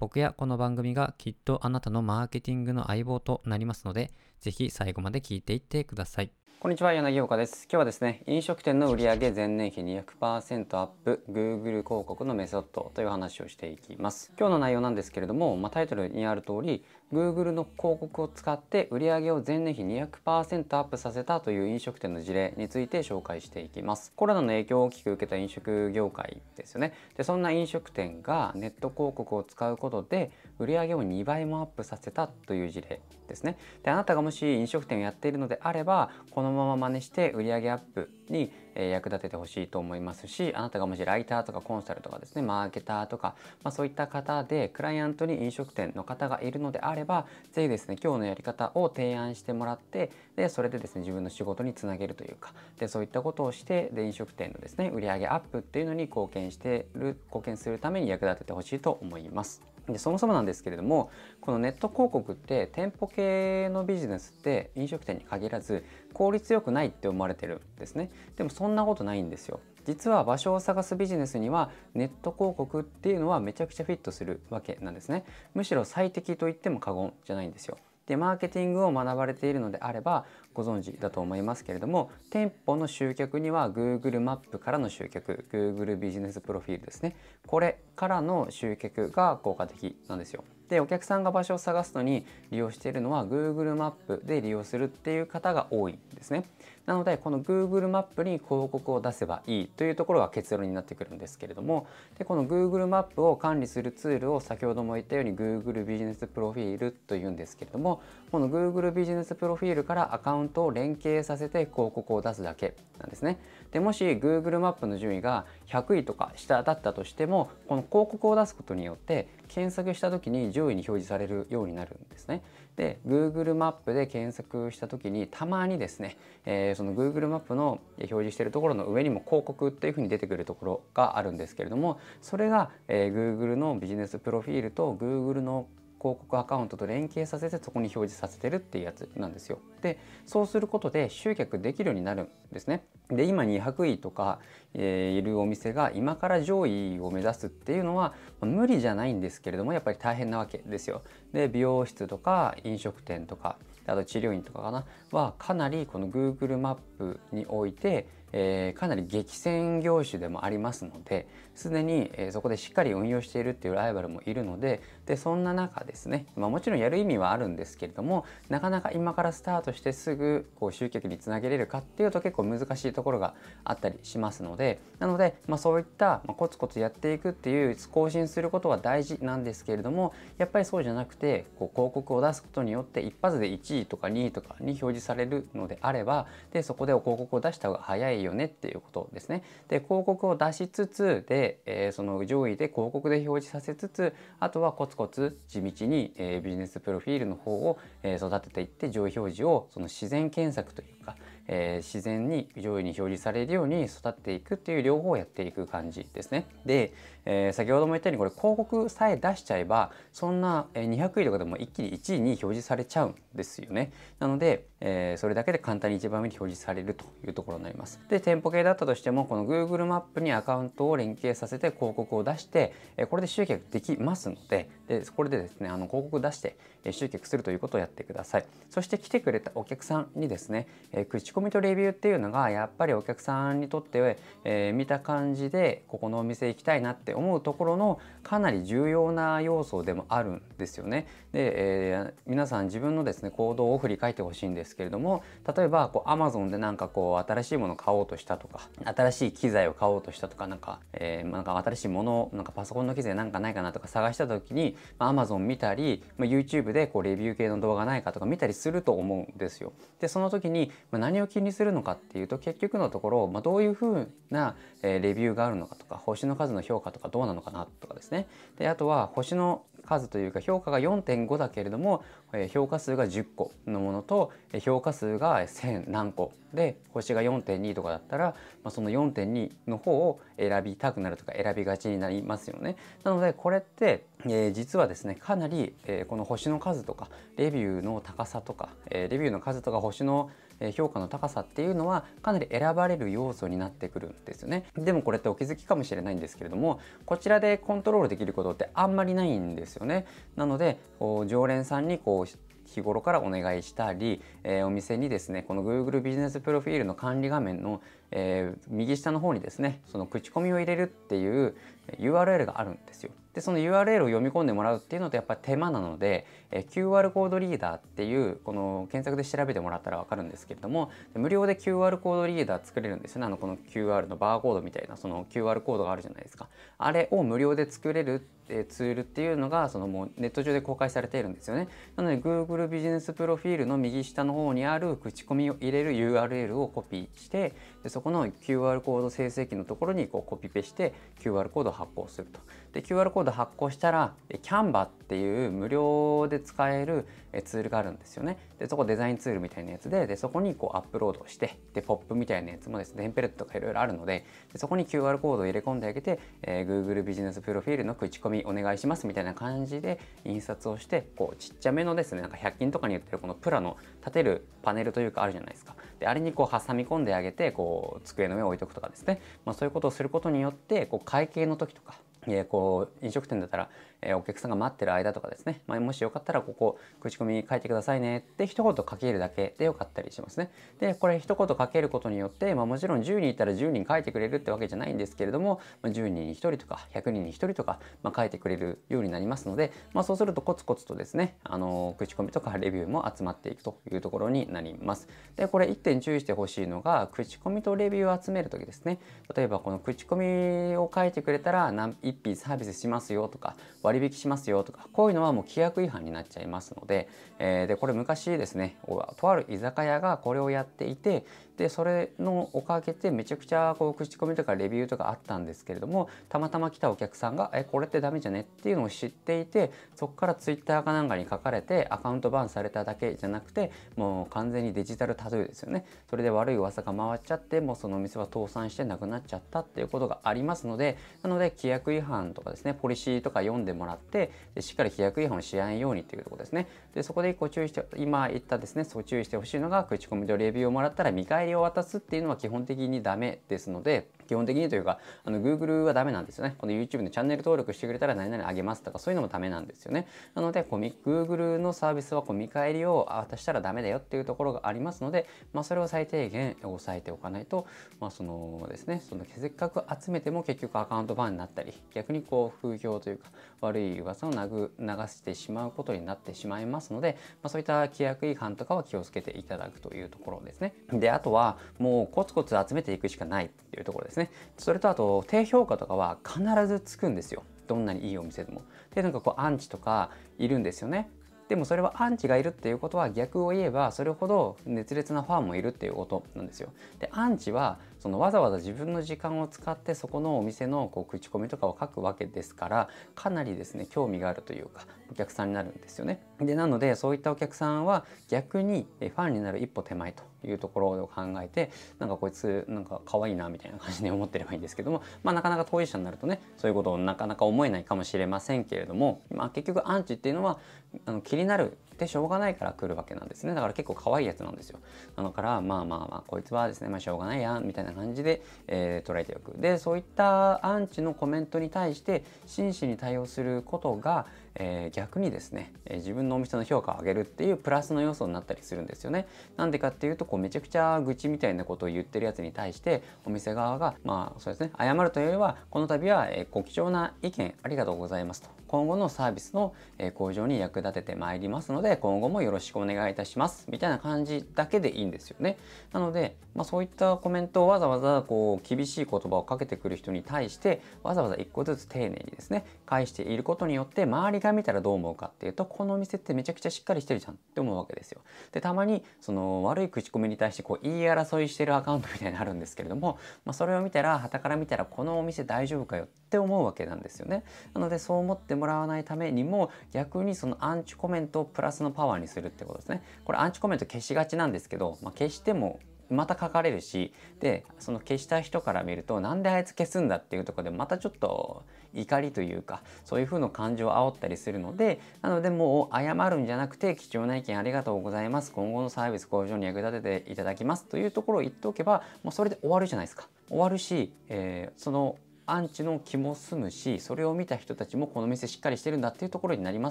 僕やこの番組がきっとあなたのマーケティングの相棒となりますので、ぜひ最後まで聞いていってください。こんにちは柳岡です今日はですね飲食店の売上前年比200%アップ Google 広告のメソッドという話をしていきます今日の内容なんですけれども、まあ、タイトルにある通り Google の広告を使って売上を前年比200%アップさせたという飲食店の事例について紹介していきます。コロナの影響を大きく受けた飲食業界ですよね。でそんな飲食店がネット広告を使うことで売上を2倍もアップさせたという事例ですね。であなたがもし飲食店をやっているのであればこのまま真似して売上アップにえ役立ててほしいと思いますしあなたがもしライターとかコンサルとかですねマーケターとか、まあ、そういった方でクライアントに飲食店の方がいるのであれば是非ですね今日のやり方を提案してもらってでそれでですね自分の仕事につなげるというかでそういったことをしてで飲食店のですね売上アップっていうのに貢献してる貢献するために役立ててほしいと思います。でそもそもなんですけれどもこのネット広告って店舗系のビジネスって飲食店に限らず効率よくないって思われてるんですね。でもそんなことないんですよ。実は場所を探すビジネスにはネット広告っていうのはめちゃくちゃフィットするわけなんですね。むしろ最適と言っても過言じゃないんですよ。でマーケティングを学ばれているのであればご存知だと思いますけれども店舗の集客には Google マップからの集客 Google ビジネスプロフィールですね。これからの集客が効果的なんですよ。でお客さんが場所を探すのに利用しているのは Google マップで利用するっていう方が多いんですね。なのでこの Google マップに広告を出せばいいというところが結論になってくるんですけれどもでこの Google マップを管理するツールを先ほども言ったように Google ビジネスプロフィールというんですけれどもこの Google ビジネスプロフィールからアカウントを連携させて広告を出すだけなんですね。でもし Google マップの順位が100位とか下だったとしてもこの広告を出すことによって検索した時に上位に表示されるようになるんですね。で Google マップで検索した時にたまにですね、えー、その Google マップの表示してるところの上にも広告っていうふうに出てくるところがあるんですけれどもそれが、えー、Google のビジネスプロフィールと Google の広告アカウントと連携させてそこに表示させてるっていうやつなんですよ。でそうすることで集客できるようになるんですね。で今200位とか、えー、いるお店が今から上位を目指すっていうのは、無理じゃないんですけれどもやっぱり大変なわけですよ。で美容室とか飲食店とかあと治療院とかかなはかなりこの Google マップにおいてえー、かなり激戦業種でもありますのですでに、え、そこでしっかり運用しているっていうライバルもいるのででそんな中ですね、まあ、もちろんやる意味はあるんですけれどもなかなか今からスタートしてすぐこう集客につなげれるかっていうと結構難しいところがあったりしますのでなので、まあ、そういった、ま、コツコツやっていくっていう更新することは大事なんですけれどもやっぱりそうじゃなくてこう広告を出すことによって一発で1位とか2位とかに表示されるのであればでそこで広告を出した方が早いいよねっていうことですね。で広告を出しつつで、えー、その上位で広告で表示させつつあとはコツコツ地道に、えー、ビジネスプロフィールの方を、えー、育てていって上位表示をその自然検索というか、えー、自然に上位に表示されるように育っていくっていう両方をやっていく感じですね。で、えー、先ほども言ったようにこれ広告さえ出しちゃえばそんな200位とかでも一気に1位に表示されちゃうんですよね。なので、えー、それだけで簡単に一番目に表示されるというところになります。で店舗系だったとしてもこの Google マップにアカウントを連携させて広告を出して、えこれで集客できますのででこれでですねあの広告出して集客するということをやってください。そして来てくれたお客さんにですね、え口コミとレビューっていうのがやっぱりお客さんにとって、えー、見た感じでここのお店行きたいなって思うところのかなり重要な要素でもあるんですよね。で、えー、皆さん自分のですね行動を振り返ってほしいんですけれども例えばこう Amazon でなんかこう新しいものを買おうとしたとか新しい機材を買おうとしたとかなんか,、えー、なんか新しいものなんかパソコンの機材なんかないかなとか探した時に、Amazon 見たり、まあ、YouTube でこうレビュー系の動画ないかとか見たりすると思うんですよ。でその時に、まあ、何を気にするのかっていうと結局のところ、まあ、どういうふうな、え、レビューがあるのかとか星の数の評価とかどうなのかなとかですねであとは星の数というか評価が4.5だけれども、え、評価数が10個のものと、え、評価数が1000何個で星が4.2とかだったら、まあ、その4.2の方を選びたくなるとか選びがちになりますよね。なのでこれって、えー、実はですねかなり、えー、この星の数とかレビューの高さとか、えー、レビューの数とか星の評価の高さっていうのはかなり選ばれる要素になってくるんですよね。でもこれってお気づきかもしれないんですけれどもこちらでコントロールできることってあんまりないんですよね。なので常連さんにこう日頃からお願いしたり、えー、お店にですねこの Google ビジネスプロフィールの管理画面の、えー、右下の方にですねその口コミを入れるっていう URL があるんですよ。でその URL を読み込んでもらうっていうのとやっぱり手間なので、えー QR コードリーダーっていうこの検索で調べてもらったら分かるんですけれども無料で QR コードリーダー作れるんですよね。あのこの QR のバーコードみたいなその QR コードがあるじゃないですか。あれを無料で作れるツールっていうのがそのもうネット上で公開されているんですよね。なので Google ビジネスプロフィールの右下の方にある口コミを入れる URL をコピーしてでそそこの QR コード生成器のところにこうコピペして QR コードを発行すると。で QR コード発行したら Canva っていう無料で使えるツールがあるんですよね。でそこデザインツールみたいなやつででそこにこうアップロードしてでポップみたいなやつもですねテンプレットとかいろいろあるのででそこに QR コードを入れ込んであげて、えー、Google ビジネスプロフィールの口コミお願いしますみたいな感じで印刷をしてこうちっちゃめのですねなんか100均とかに売ってるこのプラの立てるパネルというかあるじゃないですか。であれにこう挟み込んであげてこう机の上置いとくとかですね、まあ、そういうことをすることによってこう会計の時とかえこう飲食店だったら、えお客さんが待ってる間とかですね、まあ、もしよかったらここ口コミ書いてくださいねって一言書けるだけでよかったりしますね。でこれ一言書けることによって、まあ、もちろん10人いたら10人書いてくれるってわけじゃないんですけれども、まあ、10人に1人とか100人に1人とか、まあ、書いてくれるようになりますので、まあ、そうするとコツコツとですねあの口コミとかレビューも集まっていくというところになります。でこれ1点注意してほしいのが口コミとレビューを集める時ですね例えばこの口コミを書いてくれたら1品サービスしますよとか割引しますよとかこういうのはもう規約違反になっちゃいますので,、えー、でこれ昔ですねとある居酒屋がこれをやっていてでそれのおかげでめちゃくちゃこう口コミとかレビューとかあったんですけれどもたまたま来たお客さんが「えこれってダメじゃね?」っていうのを知っていてそこからツイッターかなんかに書かれてアカウントバンされただけじゃなくてもう完全にデジタルタトゥーですよねそれで悪い噂が回っちゃってもうそのお店は倒産してなくなっちゃったっていうことがありますのでなので規約違反とかですねポリシーとか読んでもらってしっかり規約違反をしないようにっていうところですねでそこで一個注意して今言ったですねそう注意してほしいのが口コミとレビューをもらったら見返りを渡すっていうのは基本的にダメですので基本的にというかあの Google はダメなんですよね。この YouTube のチャンネル登録してくれたら何々あげますとかそういうのもダメなんですよね。なのでこう Google のサービスはこう見返りを渡したらダメだよっていうところがありますので、まあ、それを最低限押さえておかないと、まあ、そのですねそのせっかく集めても結局アカウントバンになったり逆にこう風評というか悪い噂を流してしまうことになってしまいますので、まあ、そういった規約違反とかは気をつけていただくというところですね。であとはもうコツコツ集めていくしかないっていうところですね。ねそれとあと低評価とかは必ずつくんですよどんなにいいお店でも。でなんかこうアンチとかいるんですよね。でもそれはアンチがいるっていうことは逆を言えばそれほど熱烈なファンもいるっていうことなんですよ。でアンチはそのわざわざ自分の時間を使ってそこのお店のこう口コミとかを書くわけですからかなりですね興味があるというかお客さんになるんですよね。でなのでそういったお客さんは逆にファンになる一歩手前というところを考えてなんかこいつなんか可愛いなみたいな感じで思ってればいいんですけども、まあ、なかなか当事者になるとねそういうことをなかなか思えないかもしれませんけれども、まあ、結局アンチっていうのはあの気になるてしょうがないから来るわけなんですね。だから結構可愛いやつなんですよ。だからまあまあまあこいつはですね、まあ、しょうがないやんみたいな感じで、えー、捉えておく。でそういったアンチのコメントに対して真摯に対応することが、えー、逆にですね、えー、自分のお店の評価を上げるっていうプラスの要素になったりするんですよね。なんでかっていうとこうめちゃくちゃ愚痴みたいなことを言ってるやつに対してお店側がまあそうですね謝るというよりはこの度は、えー、ご貴重な意見ありがとうございますと。今後のサービスの向上に役立ててまいりますのでで今後もよろしくお願いいたします。みたいな感じだけでいいんですよね。なので、まあ、そういったコメントをわざわざこう厳しい言葉をかけてくる人に対してわざわざ一個ずつ丁寧にですね返していることによって周りが見たらどう思うかっていうとこのお店ってめちゃくちゃしっかりしてるじゃんって思うわけですよ。でたまにその悪い口コミに対してこう言い争いしてるアカウントみたいになるんですけれども、まあ、それを見たら傍から見たらこのお店大丈夫かよって思うわけなんですよね。なのでそう思ってもらわないためにも逆にそのアンチコメントをプラスのパワーにするってことですね。これアンチコメント消しがちなんですけど、まあ、消してもまた書かれるしでその消した人から見るとなんであいつ消すんだっていうとこでまたちょっと怒りというかそういう風の感情を煽ったりするのでなのでもう謝るんじゃなくて貴重な意見ありがとうございます。今後のサービス向上に役立てていただきますというところを言っておけばもうそれで終わるじゃないですか。終わるし、えー、そのアンチの気も済むしそれを見た人たちもこの店しっかりしてるんだっていうところになりま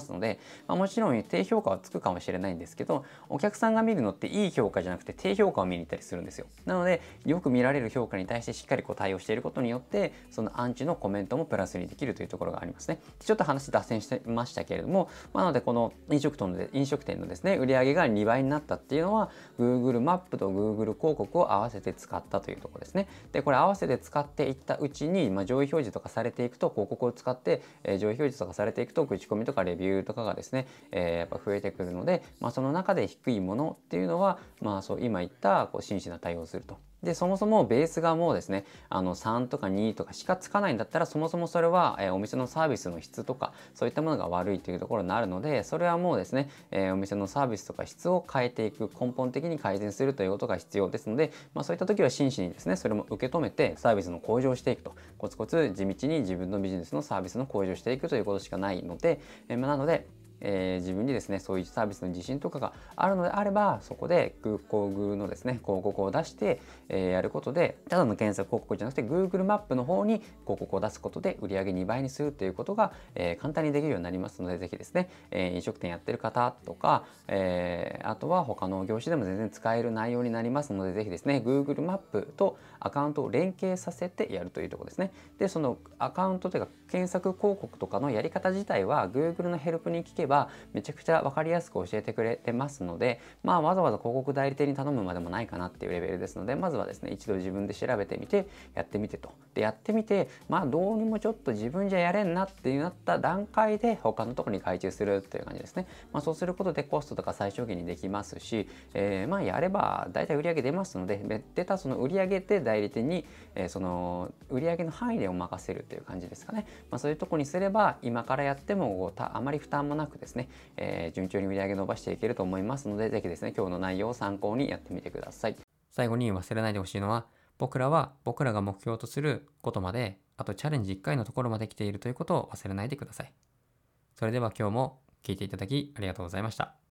すので、まあ、もちろん低評価はつくかもしれないんですけどお客さんが見るのっていい評価じゃなくて低評価を見に行ったりするんですよ。なのでよく見られる評価に対してしっかりこう対応していることによってそのアンチのコメントもプラスにできるというところがありますね。ちょっと話脱線してましたけれども、まあ、なのでこの飲食店の飲食店のですね売り上げが2倍になったっていうのは Google マップと Google 広告を合わせて使ったというところですね。でこれ合わせて使っていったうちに、まあ、上位表示とかされていくと広告を使って、えー、上位表示とかされていくと口コミとかレビューとかがですね、えー、やっぱ増えてくるので、まあ、その中で低いものっていうのは、まあ、そう今言ったこう真摯な対応すると。でそもそもベースがもうですねあの3とか2とかしかつかないんだったらそもそもそれは、えー、お店のサービスの質とかそういったものが悪いというところになるのでそれはもうですね、えー、お店のサービスとか質を変えていく根本的に改善するということが必要ですので、まあ、そういった時は真摯にですねそれも受け止めてサービスの向上していくと。コツコツ地道に自分のビジネスのサービスの向上していくということしかないので、えー、まあ、なのでえー、自分にですねそういうサービスの自信とかがあるのであればそこで Google のですね広告を出して、えー、やることでただの検索広告じゃなくて Google マップの方に広告を出すことで売上2倍にするということが、えー、簡単にできるようになりますのでぜひですね、え飲食店やってる方とか、えあとは他の業種でも全然使える内容になりますのでぜひですね Google マップとアカウントを連携させてやるというとこですねでそのアカウントというか検索広告とかのやり方自体は Google のヘルプに聞けばめちゃくちゃ分かりやすく教えてくれてますので、まあ、わざわざ広告代理店に頼むまでもないかなっていうレベルですのでまずはですね一度自分で調べてみてやってみてと。でやってみてまあどうにもちょっと自分じゃやれんなってなった段階で他のところに外注するっていう感じですね。まあ、そうすることでコストとか最小限にできますし、えー、まあやれば大体売上出ますので出たその売上げで代理店に、えー、その売り上げの範囲でお任せるっていう感じですかね。まあ、そういうとこにすれば今からやってもたあまり負担もなくですね、えー、順調に売り上げ伸ばしていけると思いますので、ぜひですね、今日の内容を参考にやってみてください。最後に忘れないでほしいのは、僕らは僕らが目標とすることまで、あとチャレンジ1回のところまで来ているということを忘れないでください。それでは今日も聞いていただきありがとうございました。